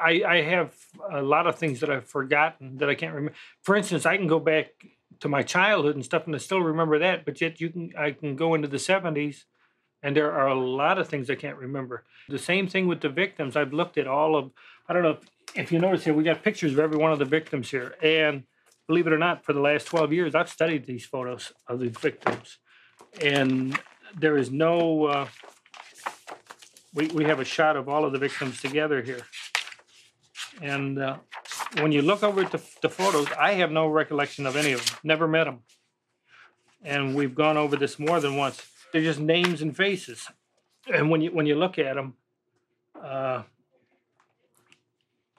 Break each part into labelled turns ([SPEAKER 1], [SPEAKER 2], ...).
[SPEAKER 1] I, I have a lot of things that I've forgotten that I can't remember. For instance, I can go back to my childhood and stuff, and I still remember that. But yet, you can I can go into the '70s, and there are a lot of things I can't remember. The same thing with the victims. I've looked at all of. I don't know if, if you notice here, we got pictures of every one of the victims here, and believe it or not, for the last 12 years, I've studied these photos of these victims, and there is no. Uh, we, we have a shot of all of the victims together here. And uh, when you look over the, the photos, I have no recollection of any of them. Never met them. And we've gone over this more than once. They're just names and faces. And when you when you look at them, uh,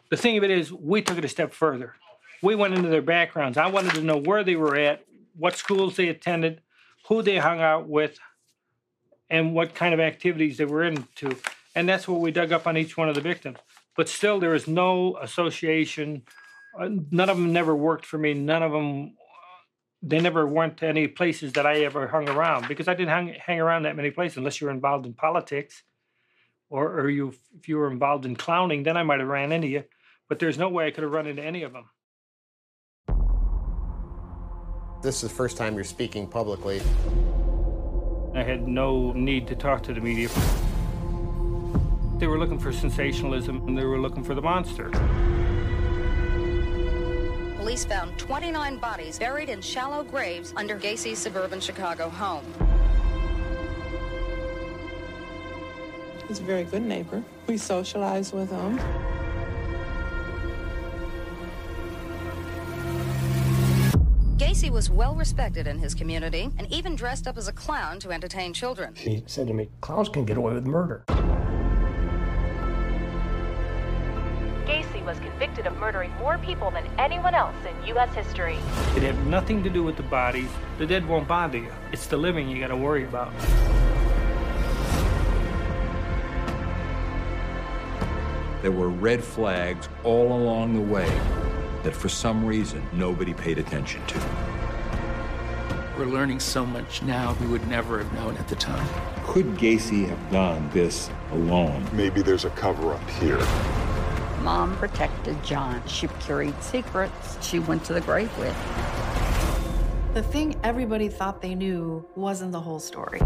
[SPEAKER 1] the thing of it is, we took it a step further. We went into their backgrounds. I wanted to know where they were at, what schools they attended, who they hung out with, and what kind of activities they were into. And that's what we dug up on each one of the victims. But still, there is no association. Uh, None of them never worked for me. None of them, they never went to any places that I ever hung around because I didn't hang, hang around that many places unless you were involved in politics or, or you if you were involved in clowning, then I might have ran into you. But there's no way I could have run into any of them.
[SPEAKER 2] This is the first time you're speaking publicly.
[SPEAKER 1] I had no need to talk to the media. They were looking for sensationalism and they were looking for the monster.
[SPEAKER 3] Police found 29 bodies buried in shallow graves under Gacy's suburban Chicago home.
[SPEAKER 4] He's a very good neighbor. We socialize with him.
[SPEAKER 3] Gacy was well respected in his community and even dressed up as a clown to entertain children.
[SPEAKER 5] He said to me, clowns can get away with murder.
[SPEAKER 6] Was convicted of murdering more people than anyone else in U.S. history.
[SPEAKER 1] It had nothing to do with the bodies. The dead won't bother you. It's the living you got to worry about.
[SPEAKER 7] There were red flags all along the way that for some reason nobody paid attention to.
[SPEAKER 8] We're learning so much now we would never have known at the time.
[SPEAKER 9] Could Gacy have done this alone?
[SPEAKER 10] Maybe there's a cover up here.
[SPEAKER 11] Mom protected John. She carried secrets she went to the grave with.
[SPEAKER 12] The thing everybody thought they knew wasn't the whole story.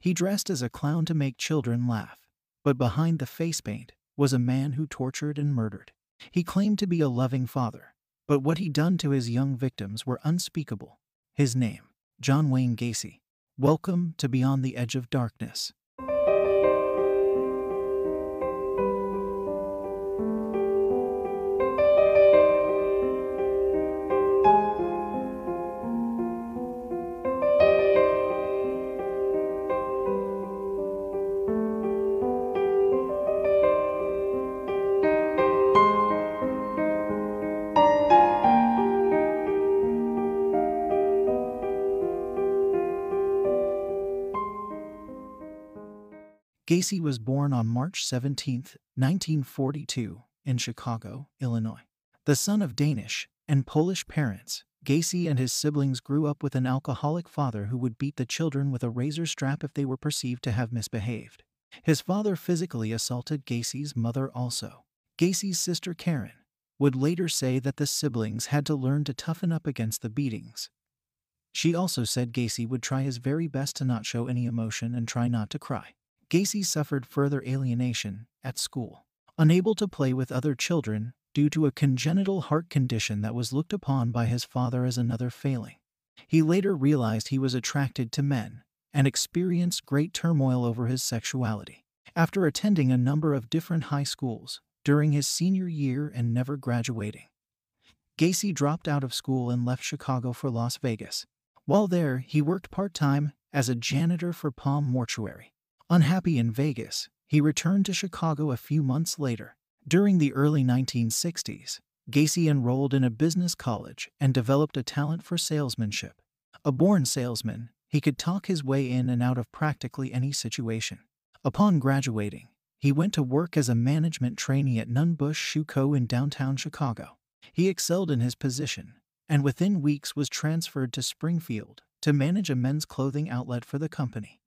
[SPEAKER 13] He dressed as a clown to make children laugh, but behind the face paint was a man who tortured and murdered. He claimed to be a loving father, but what he'd done to his young victims were unspeakable. His name, John Wayne Gacy. Welcome to Beyond the Edge of Darkness. Gacy was born on March 17, 1942, in Chicago, Illinois. The son of Danish and Polish parents, Gacy and his siblings grew up with an alcoholic father who would beat the children with a razor strap if they were perceived to have misbehaved. His father physically assaulted Gacy's mother also. Gacy's sister Karen would later say that the siblings had to learn to toughen up against the beatings. She also said Gacy would try his very best to not show any emotion and try not to cry. Gacy suffered further alienation at school, unable to play with other children due to a congenital heart condition that was looked upon by his father as another failing. He later realized he was attracted to men and experienced great turmoil over his sexuality. After attending a number of different high schools during his senior year and never graduating, Gacy dropped out of school and left Chicago for Las Vegas. While there, he worked part time as a janitor for Palm Mortuary. Unhappy in Vegas, he returned to Chicago a few months later. During the early 1960s, Gacy enrolled in a business college and developed a talent for salesmanship. A born salesman, he could talk his way in and out of practically any situation. Upon graduating, he went to work as a management trainee at Nunn-Bush Shoe Co. in downtown Chicago. He excelled in his position, and within weeks was transferred to Springfield to manage a men's clothing outlet for the company.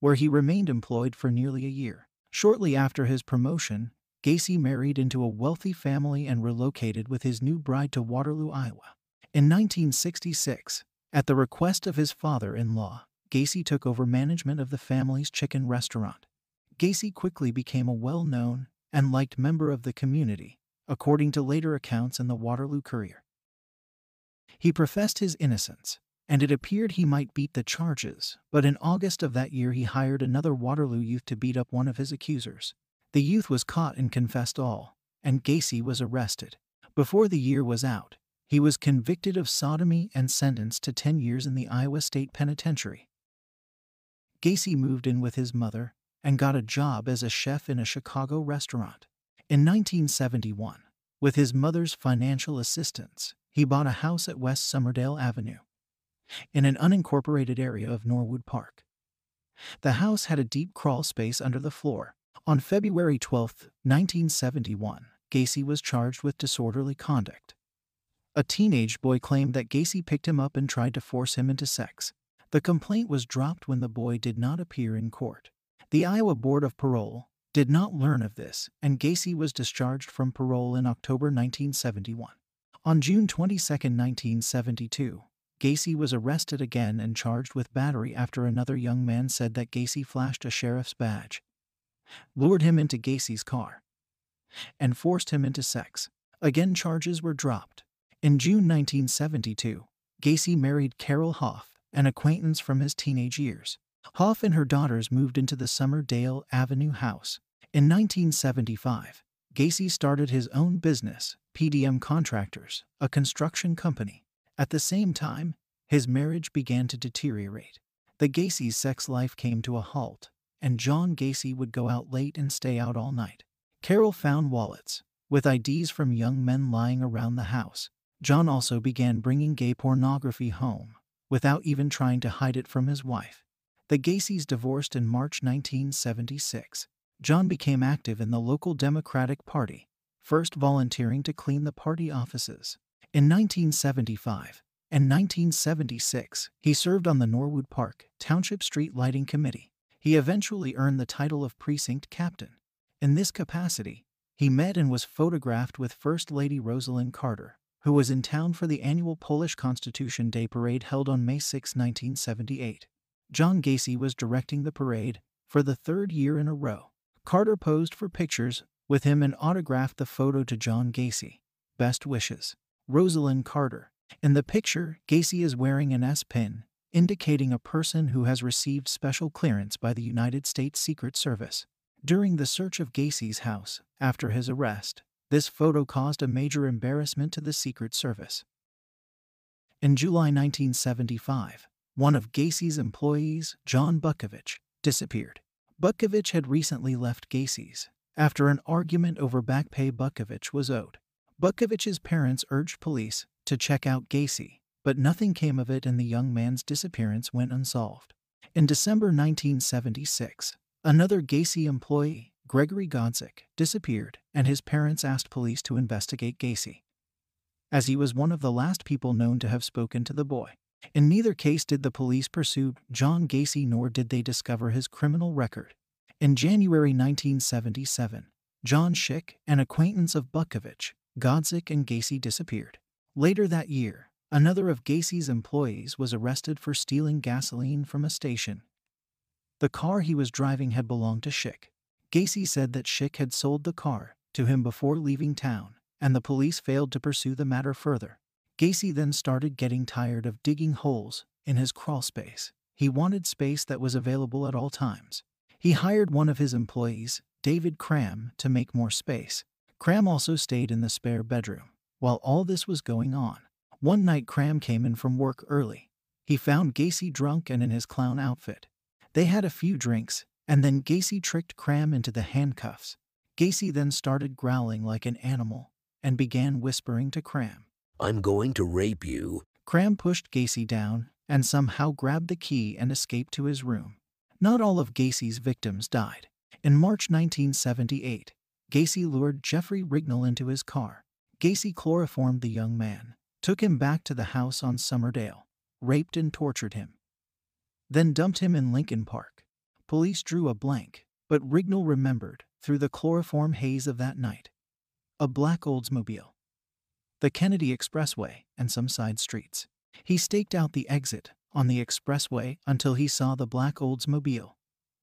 [SPEAKER 13] Where he remained employed for nearly a year. Shortly after his promotion, Gacy married into a wealthy family and relocated with his new bride to Waterloo, Iowa. In 1966, at the request of his father in law, Gacy took over management of the family's chicken restaurant. Gacy quickly became a well known and liked member of the community, according to later accounts in the Waterloo Courier. He professed his innocence, and it appeared he might beat the charges, but in August of that year he hired another Waterloo youth to beat up one of his accusers. The youth was caught and confessed all, and Gacy was arrested. Before the year was out, he was convicted of sodomy and sentenced to 10 years in the Iowa State Penitentiary. Gacy moved in with his mother and got a job as a chef in a Chicago restaurant. In 1971, with his mother's financial assistance, he bought a house at West Summerdale Avenue in an unincorporated area of Norwood Park. The house had a deep crawl space under the floor. On February 12, 1971, Gacy was charged with disorderly conduct. A teenage boy claimed that Gacy picked him up and tried to force him into sex. The complaint was dropped when the boy did not appear in court. The Iowa Board of Parole did not learn of this, and Gacy was discharged from parole in October 1971. On June 22, 1972, Gacy was arrested again and charged with battery after another young man said that Gacy flashed a sheriff's badge, lured him into Gacy's car, and forced him into sex. Again, charges were dropped. In June 1972, Gacy married Carol Hoff, an acquaintance from his teenage years. Hoff and her daughters moved into the Summerdale Avenue house. In 1975, Gacy started his own business, PDM Contractors, a construction company. At the same time, his marriage began to deteriorate. The Gacy's sex life came to a halt, and John Gacy would go out late and stay out all night. Carol found wallets, with IDs from young men lying around the house. John also began bringing gay pornography home, without even trying to hide it from his wife. The Gacys divorced in March 1976. John became active in the local Democratic Party, first volunteering to clean the party offices. In 1975 and 1976, he served on the Norwood Park Township Street Lighting Committee. He eventually earned the title of precinct captain. In this capacity, he met and was photographed with First Lady Rosalynn Carter, who was in town for the annual Polish Constitution Day parade held on May 6, 1978. John Gacy was directing the parade for the third year in a row. Carter posed for pictures with him and autographed the photo to John Gacy. Best wishes. Rosalynn Carter. In the picture, Gacy is wearing an S pin, indicating a person who has received special clearance by the United States Secret Service. During the search of Gacy's house, after his arrest, this photo caused a major embarrassment to the Secret Service. In July 1975, one of Gacy's employees, John Butkovich, disappeared. Butkovich had recently left Gacy's after an argument over back pay Butkovich was owed. Butkovich's parents urged police to check out Gacy, but nothing came of it and the young man's disappearance went unsolved. In December 1976, another Gacy employee, Gregory Godzik, disappeared, and his parents asked police to investigate Gacy, as he was one of the last people known to have spoken to the boy. In neither case did the police pursue John Gacy nor did they discover his criminal record. In January 1977, John Szyc, an acquaintance of Butkovich, Godzik, and Gacy disappeared. Later that year, another of Gacy's employees was arrested for stealing gasoline from a station. The car he was driving had belonged to Szyc. Gacy said that Szyc had sold the car to him before leaving town, and the police failed to pursue the matter further. Gacy then started getting tired of digging holes in his crawl space. He wanted space that was available at all times. He hired one of his employees, David Cram, to make more space. Cram also stayed in the spare bedroom. While all this was going on, one night Cram came in from work early. He found Gacy drunk and in his clown outfit. They had a few drinks and then Gacy tricked Cram into the handcuffs. Gacy then started growling like an animal and began whispering to Cram.
[SPEAKER 14] I'm going to rape you.
[SPEAKER 13] Cram pushed Gacy down and somehow grabbed the key and escaped to his room. Not all of Gacy's victims died. In March 1978, Gacy lured Jeffrey Rignall into his car. Gacy chloroformed the young man, took him back to the house on Summerdale, raped and tortured him, then dumped him in Lincoln Park. police drew a blank, but Rignall remembered, through the chloroform haze of that night, a black Oldsmobile, the Kennedy Expressway, and some side streets. He staked out the exit on the expressway until he saw the black Oldsmobile,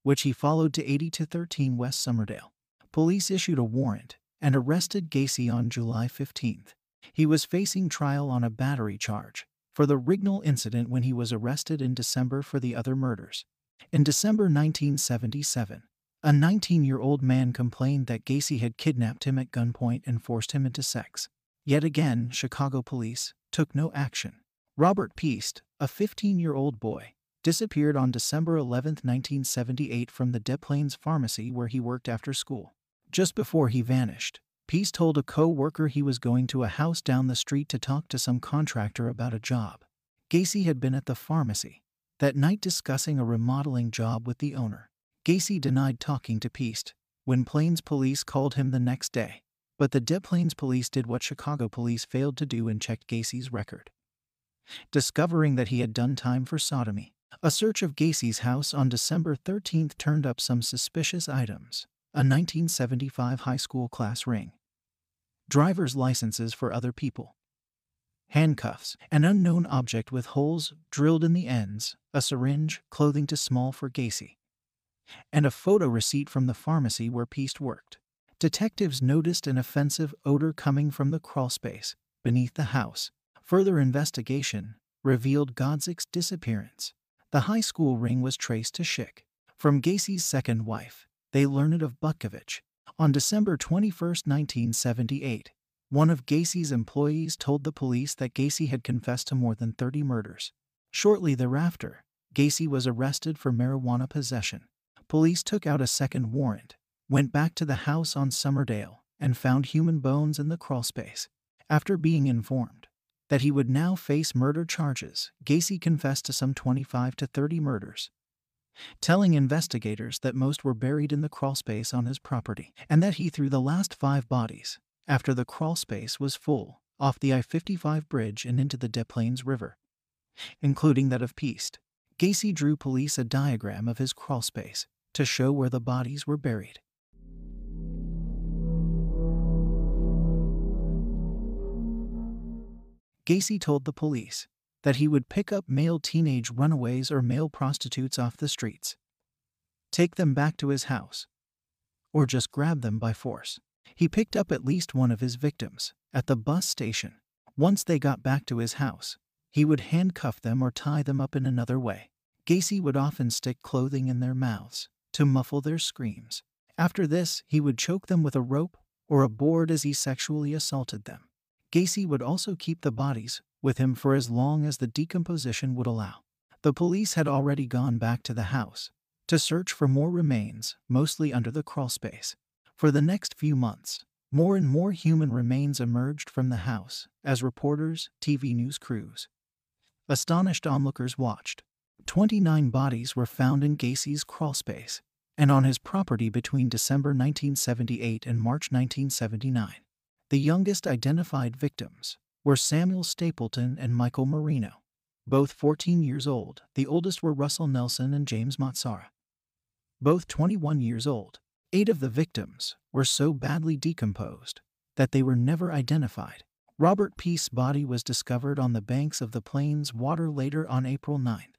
[SPEAKER 13] which he followed to 80 to 13 West Summerdale. Police issued a warrant and arrested Gacy on July 15th. He was facing trial on a battery charge for the Rignall incident when he was arrested in December for the other murders. In December 1977, a 19 year old man complained that Gacy had kidnapped him at gunpoint and forced him into sex. Yet again, Chicago police took no action. Robert Piest, a 15 year old boy, disappeared on December 11, 1978, from the Des Plaines pharmacy where he worked after school. Just before he vanished, Piest told a co worker he was going to a house down the street to talk to some contractor about a job. Gacy had been at the pharmacy that night discussing a remodeling job with the owner. Gacy denied talking to Piest when Plains police called him the next day, but the Des Plaines police did what Chicago police failed to do and checked Gacy's record. Discovering that he had done time for sodomy, a search of Gacy's house on December 13th turned up some suspicious items a 1975 high school class ring, driver's licenses for other people, handcuffs, an unknown object with holes drilled in the ends, a syringe, clothing too small for Gacy, and a photo receipt from the pharmacy where Piest worked. Detectives noticed an offensive odor coming from the crawlspace beneath the house. Further investigation revealed Godzik's disappearance. The high school ring was traced to Szyc. From Gacy's second wife, they learned of Butkovich. On December 21, 1978, one of Gacy's employees told the police that Gacy had confessed to more than 30 murders. Shortly thereafter, Gacy was arrested for marijuana possession. Police took out a second warrant, went back to the house on Summerdale, and found human bones in the crawlspace. After being informed that he would now face murder charges, Gacy confessed to some 25 to 30 murders, telling investigators that most were buried in the crawlspace on his property, and that he threw the last five bodies, after the crawlspace was full, off the I 55 bridge and into the Des Plaines River, including that of Piest. Gacy drew police a diagram of his crawlspace to show where the bodies were buried. Gacy told the police that he would pick up male teenage runaways or male prostitutes off the streets, take them back to his house, or just grab them by force. He picked up at least one of his victims at the bus station. Once they got back to his house, he would handcuff them or tie them up in another way. Gacy would often stick clothing in their mouths to muffle their screams. After this, he would choke them with a rope or a board as he sexually assaulted them. Gacy would also keep the bodies with him for as long as the decomposition would allow. The police had already gone back to the house to search for more remains, mostly under the crawlspace. For the next few months, more and more human remains emerged from the house as reporters, TV news crews, astonished onlookers watched. 29 bodies were found in Gacy's crawlspace and on his property between December 1978 and March 1979. The youngest identified victims were Samuel Stapleton and Michael Marino, both 14 years old. The oldest were Russell Nelson and James Mazzara, both 21 years old. Eight of the victims were so badly decomposed that they were never identified. Robert Piest's body was discovered on the banks of the Plains water later on April 9th.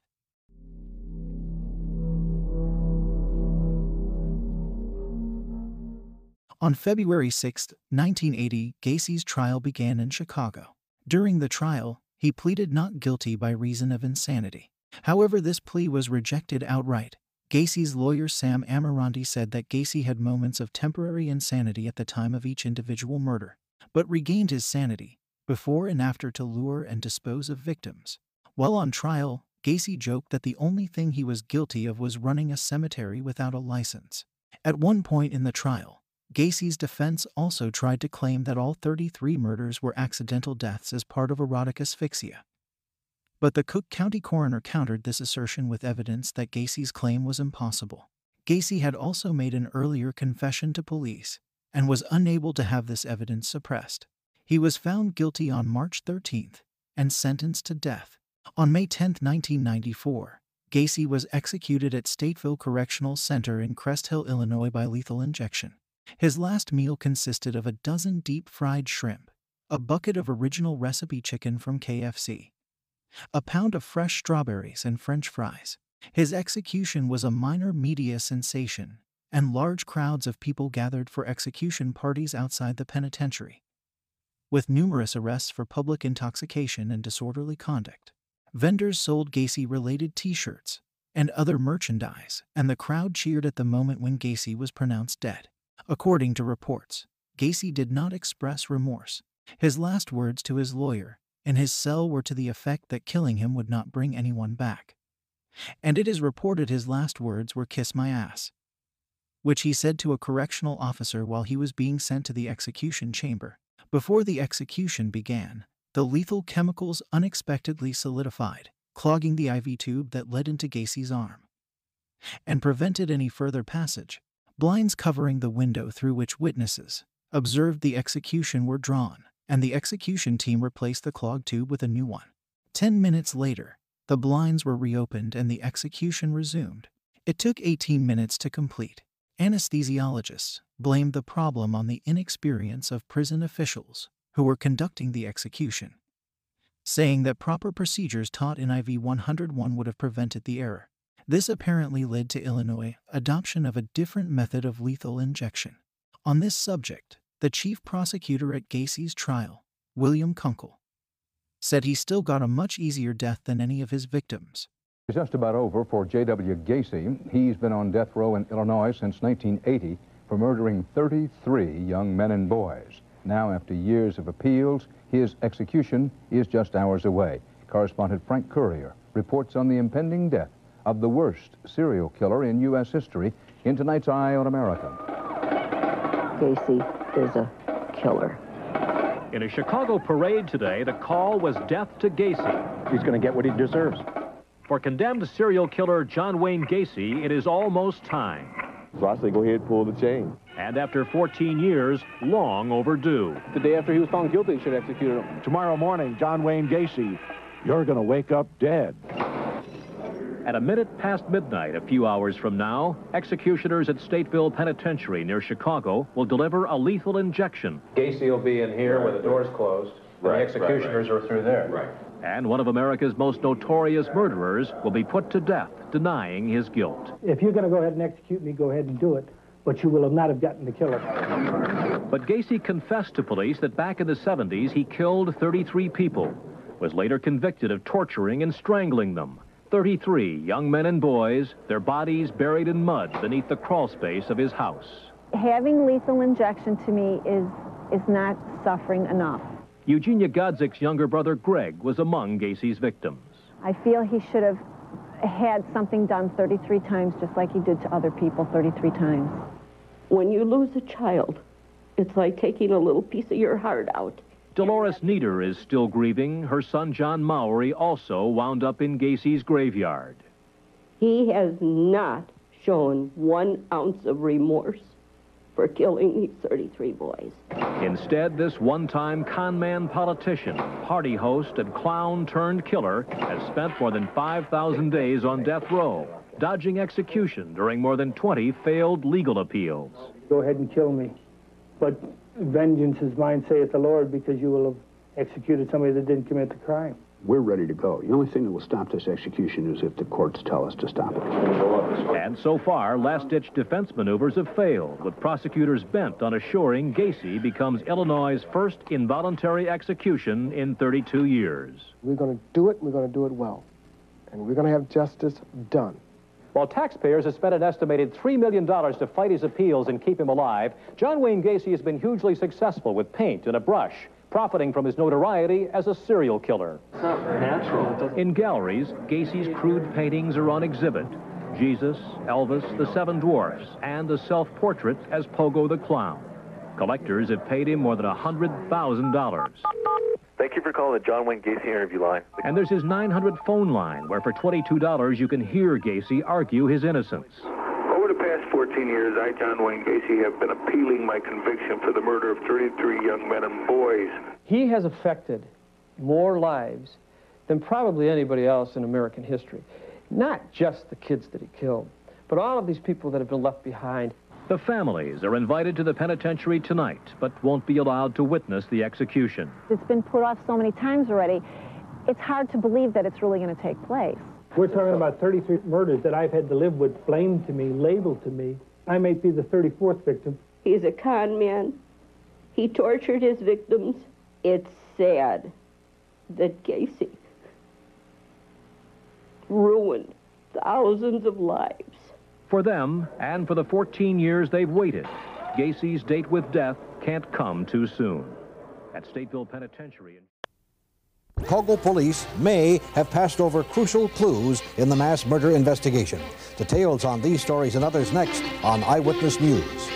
[SPEAKER 13] On February 6, 1980, Gacy's trial began in Chicago. During the trial, he pleaded not guilty by reason of insanity. However, this plea was rejected outright. Gacy's lawyer Sam Amirante said that Gacy had moments of temporary insanity at the time of each individual murder, but regained his sanity before and after to lure and dispose of victims. While on trial, Gacy joked that the only thing he was guilty of was running a cemetery without a license. At one point in the trial, Gacy's defense also tried to claim that all 33 murders were accidental deaths as part of erotic asphyxia. But the Cook County coroner countered this assertion with evidence that Gacy's claim was impossible. Gacy had also made an earlier confession to police and was unable to have this evidence suppressed. He was found guilty on March 13th and sentenced to death. On May 10, 1994, Gacy was executed at Stateville Correctional Center in Crest Hill, Illinois by lethal injection. His last meal consisted of a dozen deep fried shrimp, a bucket of original recipe chicken from KFC, a pound of fresh strawberries, and french fries. His execution was a minor media sensation, and large crowds of people gathered for execution parties outside the penitentiary. With numerous arrests for public intoxication and disorderly conduct, vendors sold Gacy related t shirts and other merchandise, and the crowd cheered at the moment when Gacy was pronounced dead. According to reports, Gacy did not express remorse. His last words to his lawyer in his cell were to the effect that killing him would not bring anyone back. And it is reported his last words were kiss my ass, which he said to a correctional officer while he was being sent to the execution chamber. Before the execution began, the lethal chemicals unexpectedly solidified, clogging the IV tube that led into Gacy's arm and prevented any further passage. Blinds covering the window through which witnesses observed the execution were drawn, and the execution team replaced the clogged tube with a new one. Ten minutes later, the blinds were reopened and the execution resumed. It took 18 minutes to complete. Anesthesiologists blamed the problem on the inexperience of prison officials who were conducting the execution, saying that proper procedures taught in IV 101 would have prevented the error. This apparently led to Illinois' adoption of a different method of lethal injection. On this subject, the chief prosecutor at Gacy's trial, William Kunkel, said he still got a much easier death than any of his victims.
[SPEAKER 15] It's just about over for J.W. Gacy. He's been on death row in Illinois since 1980 for murdering 33 young men and boys. Now, after years of appeals, his execution is just hours away. Correspondent Frank Currier reports on the impending death of the worst serial killer in U.S. history in tonight's Eye on America.
[SPEAKER 16] Gacy is a killer.
[SPEAKER 17] In a Chicago parade today, the call was death to Gacy.
[SPEAKER 18] He's going to get what he deserves.
[SPEAKER 17] For condemned serial killer John Wayne Gacy, it is almost time.
[SPEAKER 18] So I say go ahead and pull the chain.
[SPEAKER 17] And after 14 years, long overdue.
[SPEAKER 19] The day after he was found guilty, they should execute him.
[SPEAKER 18] Tomorrow morning, John Wayne Gacy, you're going to wake up dead.
[SPEAKER 17] At a minute past midnight, a few hours from now, executioners at Stateville Penitentiary near Chicago will deliver a lethal injection.
[SPEAKER 20] Gacy will be in here right, where the door's closed. Right, the executioners right, are through there.
[SPEAKER 17] Right. And one of America's most notorious murderers will be put to death, denying his guilt.
[SPEAKER 21] If you're going to go ahead and execute me, go ahead and do it. But you will have not have gotten the killer.
[SPEAKER 17] But Gacy confessed to police that back in the 70s he killed 33 people, was later convicted of torturing and strangling them. 33 young men and boys, their bodies buried in mud beneath the crawl space of his house.
[SPEAKER 22] Having lethal injection to me is, is not suffering enough.
[SPEAKER 17] Eugenia Godzik's younger brother, Greg, was among Gacy's victims.
[SPEAKER 22] I feel he should have had something done 33 times, just like he did to other people 33 times.
[SPEAKER 16] When you lose a child, it's like taking a little piece of your heart out.
[SPEAKER 17] Dolores Nieder is still grieving. Her son, John Mowery, also wound up in Gacy's graveyard.
[SPEAKER 16] He has not shown one ounce of remorse for killing these 33 boys.
[SPEAKER 17] Instead, this one-time con-man politician, party host, and clown-turned-killer has spent more than 5,000 days on death row, dodging execution during more than 20 failed legal appeals.
[SPEAKER 21] Go ahead and kill me, but vengeance is mine, saith the Lord, because you will have executed somebody that didn't commit the crime.
[SPEAKER 23] We're ready to go. The only thing that will stop this execution is if the courts tell us to stop it.
[SPEAKER 17] And so far, last-ditch defense maneuvers have failed, with prosecutors bent on assuring Gacy becomes Illinois' first involuntary execution in 32 years.
[SPEAKER 24] We're going to do it, and we're going to do it well. And we're going to have justice done.
[SPEAKER 20] While taxpayers have spent an estimated $3 million to fight his appeals and keep him alive, John Wayne Gacy has been hugely successful with paint and a brush, profiting from his notoriety as a serial killer.
[SPEAKER 25] It's not natural.
[SPEAKER 17] In galleries, Gacy's crude paintings are on exhibit. Jesus, Elvis, the Seven Dwarfs, and a self-portrait as Pogo the Clown. Collectors have paid him more than $100,000.
[SPEAKER 26] Thank you for calling the John Wayne Gacy interview line.
[SPEAKER 17] And there's his 900 phone line, where for $22 you can hear Gacy argue his innocence.
[SPEAKER 26] Over the past 14 years, I, John Wayne Gacy, have been appealing my conviction for the murder of 33 young men and boys.
[SPEAKER 19] He has affected more lives than probably anybody else in American history. Not just the kids that he killed, but all of these people that have been left behind.
[SPEAKER 17] The families are invited to the penitentiary tonight, but won't be allowed to witness the execution.
[SPEAKER 22] It's been put off so many times already, it's hard to believe that it's really going to take place.
[SPEAKER 21] We're talking about 33 murders that I've had to live with, blamed to me, labeled to me. I may be the 34th victim.
[SPEAKER 16] He's a con man. He tortured his victims. It's sad that Gacy ruined thousands of lives.
[SPEAKER 17] For them, and for the 14 years they've waited, Gacy's date with death can't come too soon. At Stateville Penitentiary.
[SPEAKER 27] In Chicago police may have passed over crucial clues in the mass murder investigation. Details on these stories and others next on Eyewitness News.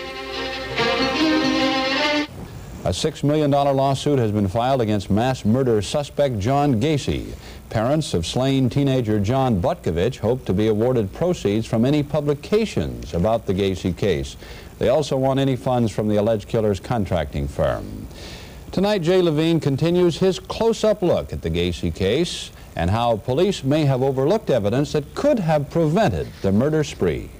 [SPEAKER 28] A $6 million lawsuit has been filed against mass murder suspect John Gacy. Parents of slain teenager John Butkovich hope to be awarded proceeds from any publications about the Gacy case. They also want any funds from the alleged killer's contracting firm. Tonight, Jay Levine continues his close-up look at the Gacy case and how police may have overlooked evidence that could have prevented the murder spree.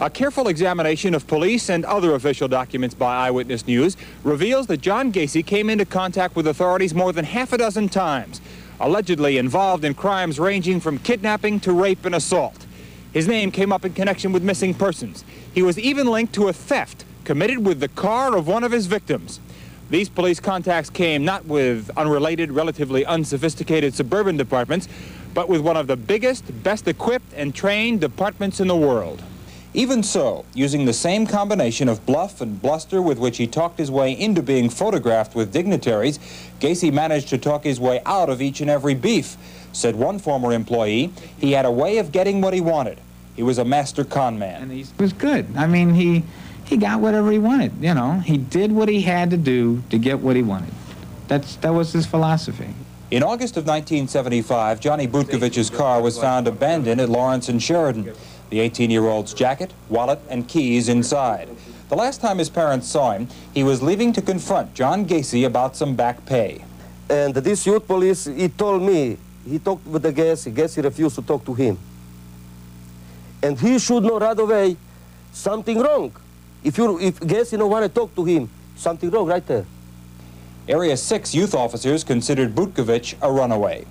[SPEAKER 29] A careful examination of police and other official documents by Eyewitness News reveals that John Gacy came into contact with authorities more than half a dozen times, allegedly involved in crimes ranging from kidnapping to rape and assault. His name came up in connection with missing persons. He was even linked to a theft committed with the car of one of his victims. These police contacts came not with unrelated, relatively unsophisticated suburban departments, but with one of the biggest, best equipped, and trained departments in the world. Even so, using the same combination of bluff and bluster with which he talked his way into being photographed with dignitaries, Gacy managed to talk his way out of each and every beef. Said one former employee, he had a way of getting what he wanted. He was a master con man.
[SPEAKER 30] And he was good. I mean, he, he got whatever he wanted, you know. He did what he had to do to get what he wanted. That's, that was his philosophy.
[SPEAKER 29] In August of 1975, Johnny Butkovich's car was found abandoned at Lawrence and Sheridan. The 18-year-old's jacket, wallet, and keys inside. The last time his parents saw him, he was leaving to confront John Gacy about some back pay.
[SPEAKER 31] And this youth police, he told me, he talked with the Gacy, Gacy refused to talk to him. And he should know right away something wrong. If, you, if Gacy don't want to talk to him, something wrong right there.
[SPEAKER 29] Area 6 youth officers considered Butkovich a runaway.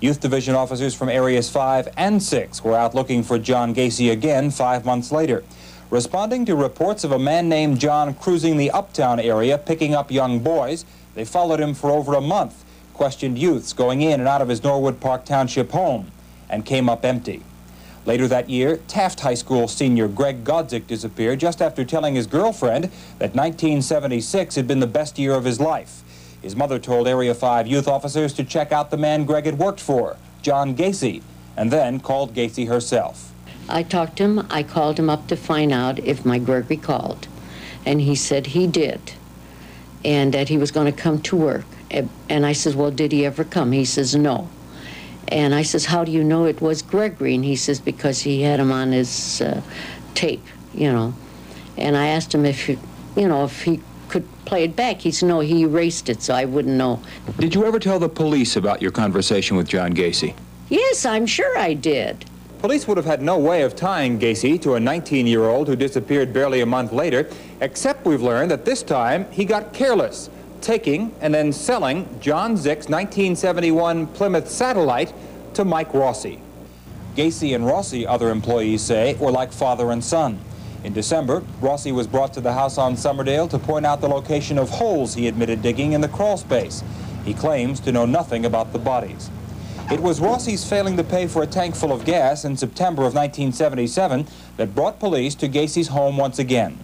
[SPEAKER 29] Youth Division officers from Areas 5 and 6 were out looking for John Gacy again five months later. Responding to reports of a man named John cruising the uptown area picking up young boys, they followed him for over a month, questioned youths going in and out of his Norwood Park Township home, and came up empty. Later that year, Taft High School senior Greg Godzik disappeared just after telling his girlfriend that 1976 had been the best year of his life. His mother told Area 5 youth officers to check out the man Greg had worked for, John Gacy, and then called Gacy herself.
[SPEAKER 25] I talked to him. I called him up to find out if my Gregory called. And he said he did, and that he was going to come to work. And I said, Well, did he ever come? He says, No. And I says, How do you know it was Gregory? And he says, Because he had him on his uh, tape, you know. And I asked him if, you know, if he could play it back. He said, no, he erased it, so I wouldn't know.
[SPEAKER 29] Did you ever tell the police about your conversation with John Gacy?
[SPEAKER 25] Yes, I'm sure I did.
[SPEAKER 29] Police would have had no way of tying Gacy to a 19-year-old who disappeared barely a month later, except we've learned that this time he got careless, taking and then selling John Szyc's 1971 Plymouth Satellite to Mike Rossi. Gacy and Rossi, other employees say, were like father and son. In December, Rossi was brought to the house on Summerdale to point out the location of holes he admitted digging in the crawl space. He claims to know nothing about the bodies. It was Rossi's failing to pay for a tank full of gas in September of 1977 that brought police to Gacy's home once again.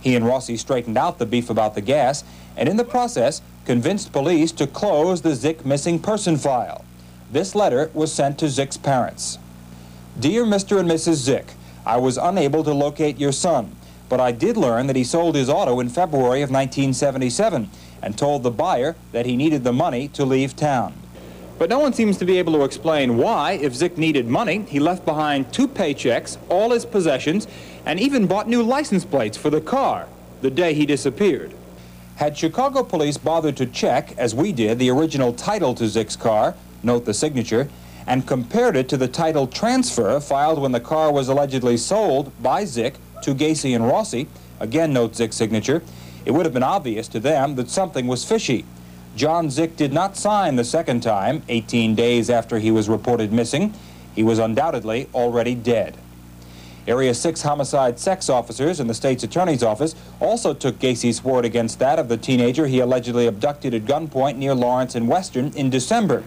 [SPEAKER 29] He and Rossi straightened out the beef about the gas and in the process convinced police to close the Szyc missing person file. This letter was sent to Szyc's parents. Dear Mr. and Mrs. Szyc, I was unable to locate your son, but I did learn that he sold his auto in February of 1977 and told the buyer that he needed the money to leave town. But no one seems to be able to explain why, if Szyc needed money, he left behind two paychecks, all his possessions, and even bought new license plates for the car the day he disappeared. Had Chicago police bothered to check, as we did, the original title to Szyc's car, note the signature, and compared it to the title transfer filed when the car was allegedly sold by Szyc to Gacy and Rossi, again note Szyc's signature, it would have been obvious to them that something was fishy. John Szyc did not sign the second time, 18 days after he was reported missing. He was undoubtedly already dead. Area 6 homicide sex officers in the state's attorney's office also took Gacy's word against that of the teenager he allegedly abducted at gunpoint near Lawrence and Western in December.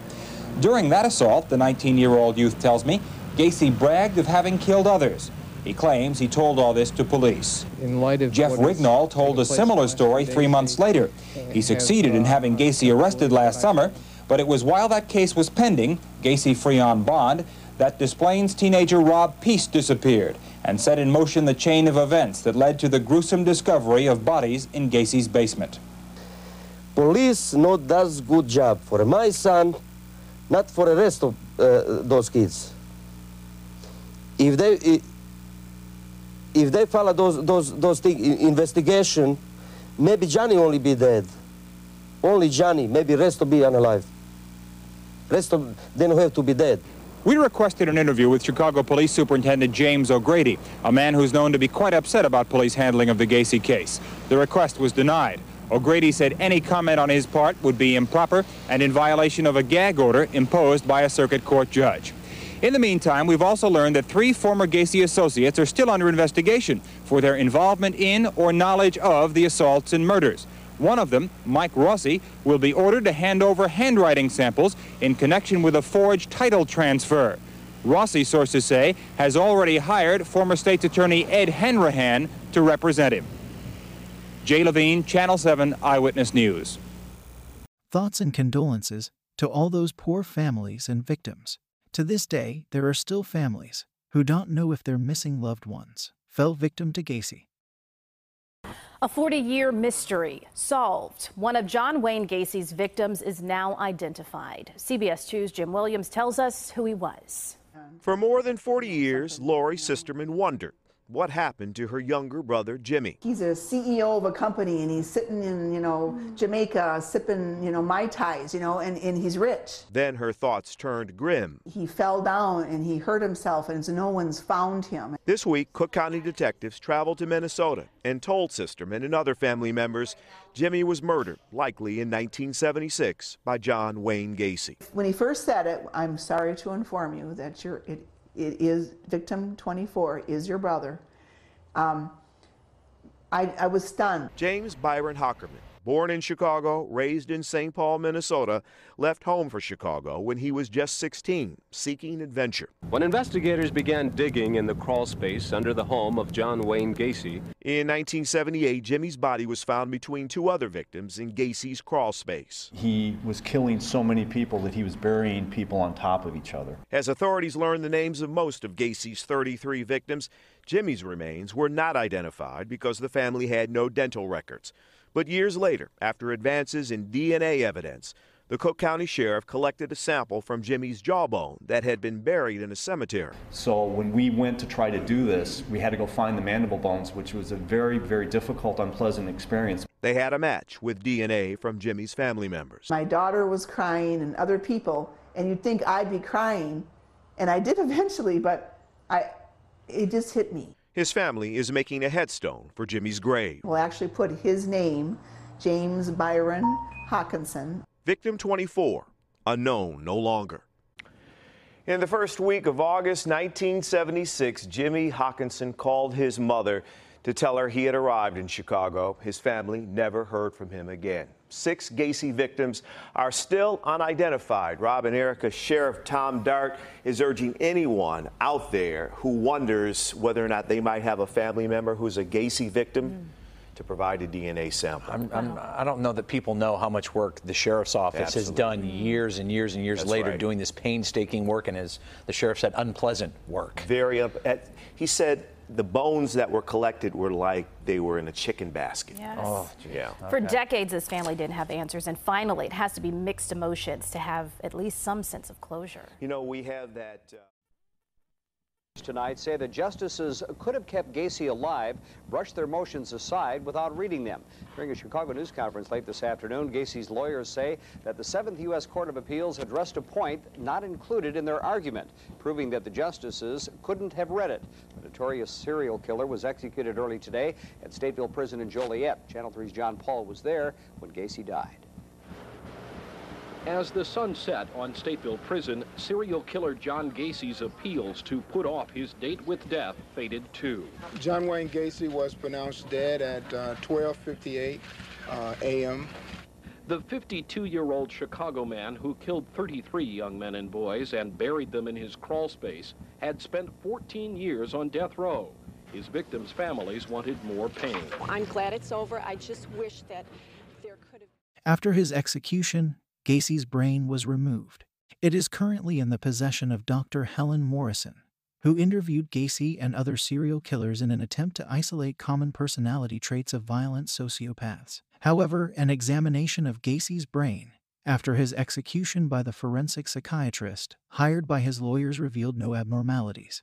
[SPEAKER 29] During that assault, the 19-year-old youth tells me, Gacy bragged of having killed others. He claims he told all this to police.
[SPEAKER 32] In light of
[SPEAKER 29] Jeff Rignall told a similar story three months later. He succeeded in having Gacy arrested last summer, but it was while that case was pending, Gacy free on bond, that Des Plaines teenager Rob Piest disappeared and set in motion the chain of events that led to the gruesome discovery of bodies in Gacy's basement.
[SPEAKER 31] Police not does good job for my son, not for the rest of uh, those kids. If they if they follow those those those investigation, maybe Johnny only be dead. Only Johnny, maybe rest will be unalive. Rest of them have to be dead.
[SPEAKER 29] We requested an interview with Chicago Police Superintendent James O'Grady, a man who's known to be quite upset about police handling of the Gacy case. The request was denied. O'Grady said any comment on his part would be improper and in violation of a gag order imposed by a circuit court judge. In the meantime, we've also learned that three former Gacy associates are still under investigation for their involvement in or knowledge of the assaults and murders. One of them, Mike Rossi, will be ordered to hand over handwriting samples in connection with a forged title transfer. Rossi, sources say, has already hired former State's Attorney Ed Hanrahan to represent him. Jay Levine, Channel 7 Eyewitness News.
[SPEAKER 13] Thoughts and condolences to all those poor families and victims. To this day, there are still families who don't know if their missing loved ones fell victim to Gacy.
[SPEAKER 33] A 40 year mystery solved. One of John Wayne Gacy's victims is now identified. CBS 2's Jim Williams tells us who he was.
[SPEAKER 34] For more than 40 years, Lori Sisterman wondered what happened to her younger brother, Jimmy.
[SPEAKER 35] He's a CEO of a company and he's sitting in, you know, Jamaica sipping, you know, Mai Tais, you know, and, and he's rich.
[SPEAKER 34] Then her thoughts turned grim.
[SPEAKER 35] He fell down and he hurt himself and no one's found him.
[SPEAKER 34] This week, Cook County detectives traveled to Minnesota and told Sisterman and other family members Jimmy was murdered, likely in 1976, by John Wayne Gacy.
[SPEAKER 35] When he first said it, I'm sorry to inform you that you're, it, it is victim 24 is your brother. Um, I, I was stunned.
[SPEAKER 34] James Byron Haakenson, born in Chicago, raised in St. Paul, Minnesota, left home for Chicago when he was just 16, seeking adventure.
[SPEAKER 36] When investigators began digging in the crawl space under the home of John Wayne Gacy,
[SPEAKER 34] in 1978, Jimmy's body was found between two other victims in Gacy's crawl space.
[SPEAKER 37] He was killing so many people that he was burying people on top of each other.
[SPEAKER 34] As authorities learned the names of most of Gacy's 33 victims, Jimmy's remains were not identified because the family had no dental records. But years later, after advances in DNA evidence, the Cook County Sheriff collected a sample from Jimmy's jawbone that had been buried in a cemetery.
[SPEAKER 37] So when we went to try to do this, we had to go find the mandible bones, which was a very, very difficult, unpleasant experience.
[SPEAKER 34] They had a match with DNA from Jimmy's family members.
[SPEAKER 35] My daughter was crying and other people, and you'd think I'd be crying, and I did eventually, but I, it just hit me.
[SPEAKER 34] His family is making a headstone for Jimmy's grave.
[SPEAKER 35] We'll actually put his name, James Byron Haakenson.
[SPEAKER 34] Victim 24, unknown no longer. In the first week of August 1976, Jimmy Haakenson called his mother to tell her he had arrived in Chicago. His family never heard from him again. Six Gacy victims are still unidentified. Rob and Erica Sheriff Tom Dart is urging anyone out there who wonders whether or not they might have a family member who's a Gacy victim. Mm to provide a DNA sample.
[SPEAKER 38] I'm, I'm, I do not know that people know how much work the sheriff's office Absolutely. has done years and years and years That's later, right. doing this painstaking work and, as the sheriff said, unpleasant work.
[SPEAKER 34] Very. Up, at, he said the bones that were collected were like they were in a chicken basket.
[SPEAKER 33] Yes.
[SPEAKER 34] Oh, yeah.
[SPEAKER 33] For okay. decades, this family didn't have answers, and finally, it has to be mixed emotions to have at least some sense of closure.
[SPEAKER 34] You know, we have that. Uh
[SPEAKER 32] Tonight say the justices could have kept Gacy alive, brushed their motions aside without reading them. During a Chicago news conference late this afternoon, Gacy's lawyers say that the Seventh U.S. Court of Appeals addressed a point not included in their argument, proving that the justices couldn't have read it. The notorious serial killer was executed early today at Stateville Prison in Joliet. Channel 3's John Paul was there when Gacy died.
[SPEAKER 39] As the sun set on Stateville Prison, serial killer John Gacy's appeals to put off his date with death faded too.
[SPEAKER 40] John Wayne Gacy was pronounced dead at uh, 12:58 uh, a.m.
[SPEAKER 39] The 52-year-old Chicago man who killed 33 young men and boys and buried them in his crawl space had spent 14 years on death row. His victims' families wanted more pain.
[SPEAKER 41] I'm glad it's over. I just wish that there could have.
[SPEAKER 13] After his execution, Gacy's brain was removed. It is currently in the possession of Dr. Helen Morrison, who interviewed Gacy and other serial killers in an attempt to isolate common personality traits of violent sociopaths. However, an examination of Gacy's brain after his execution by the forensic psychiatrist hired by his lawyers revealed no abnormalities.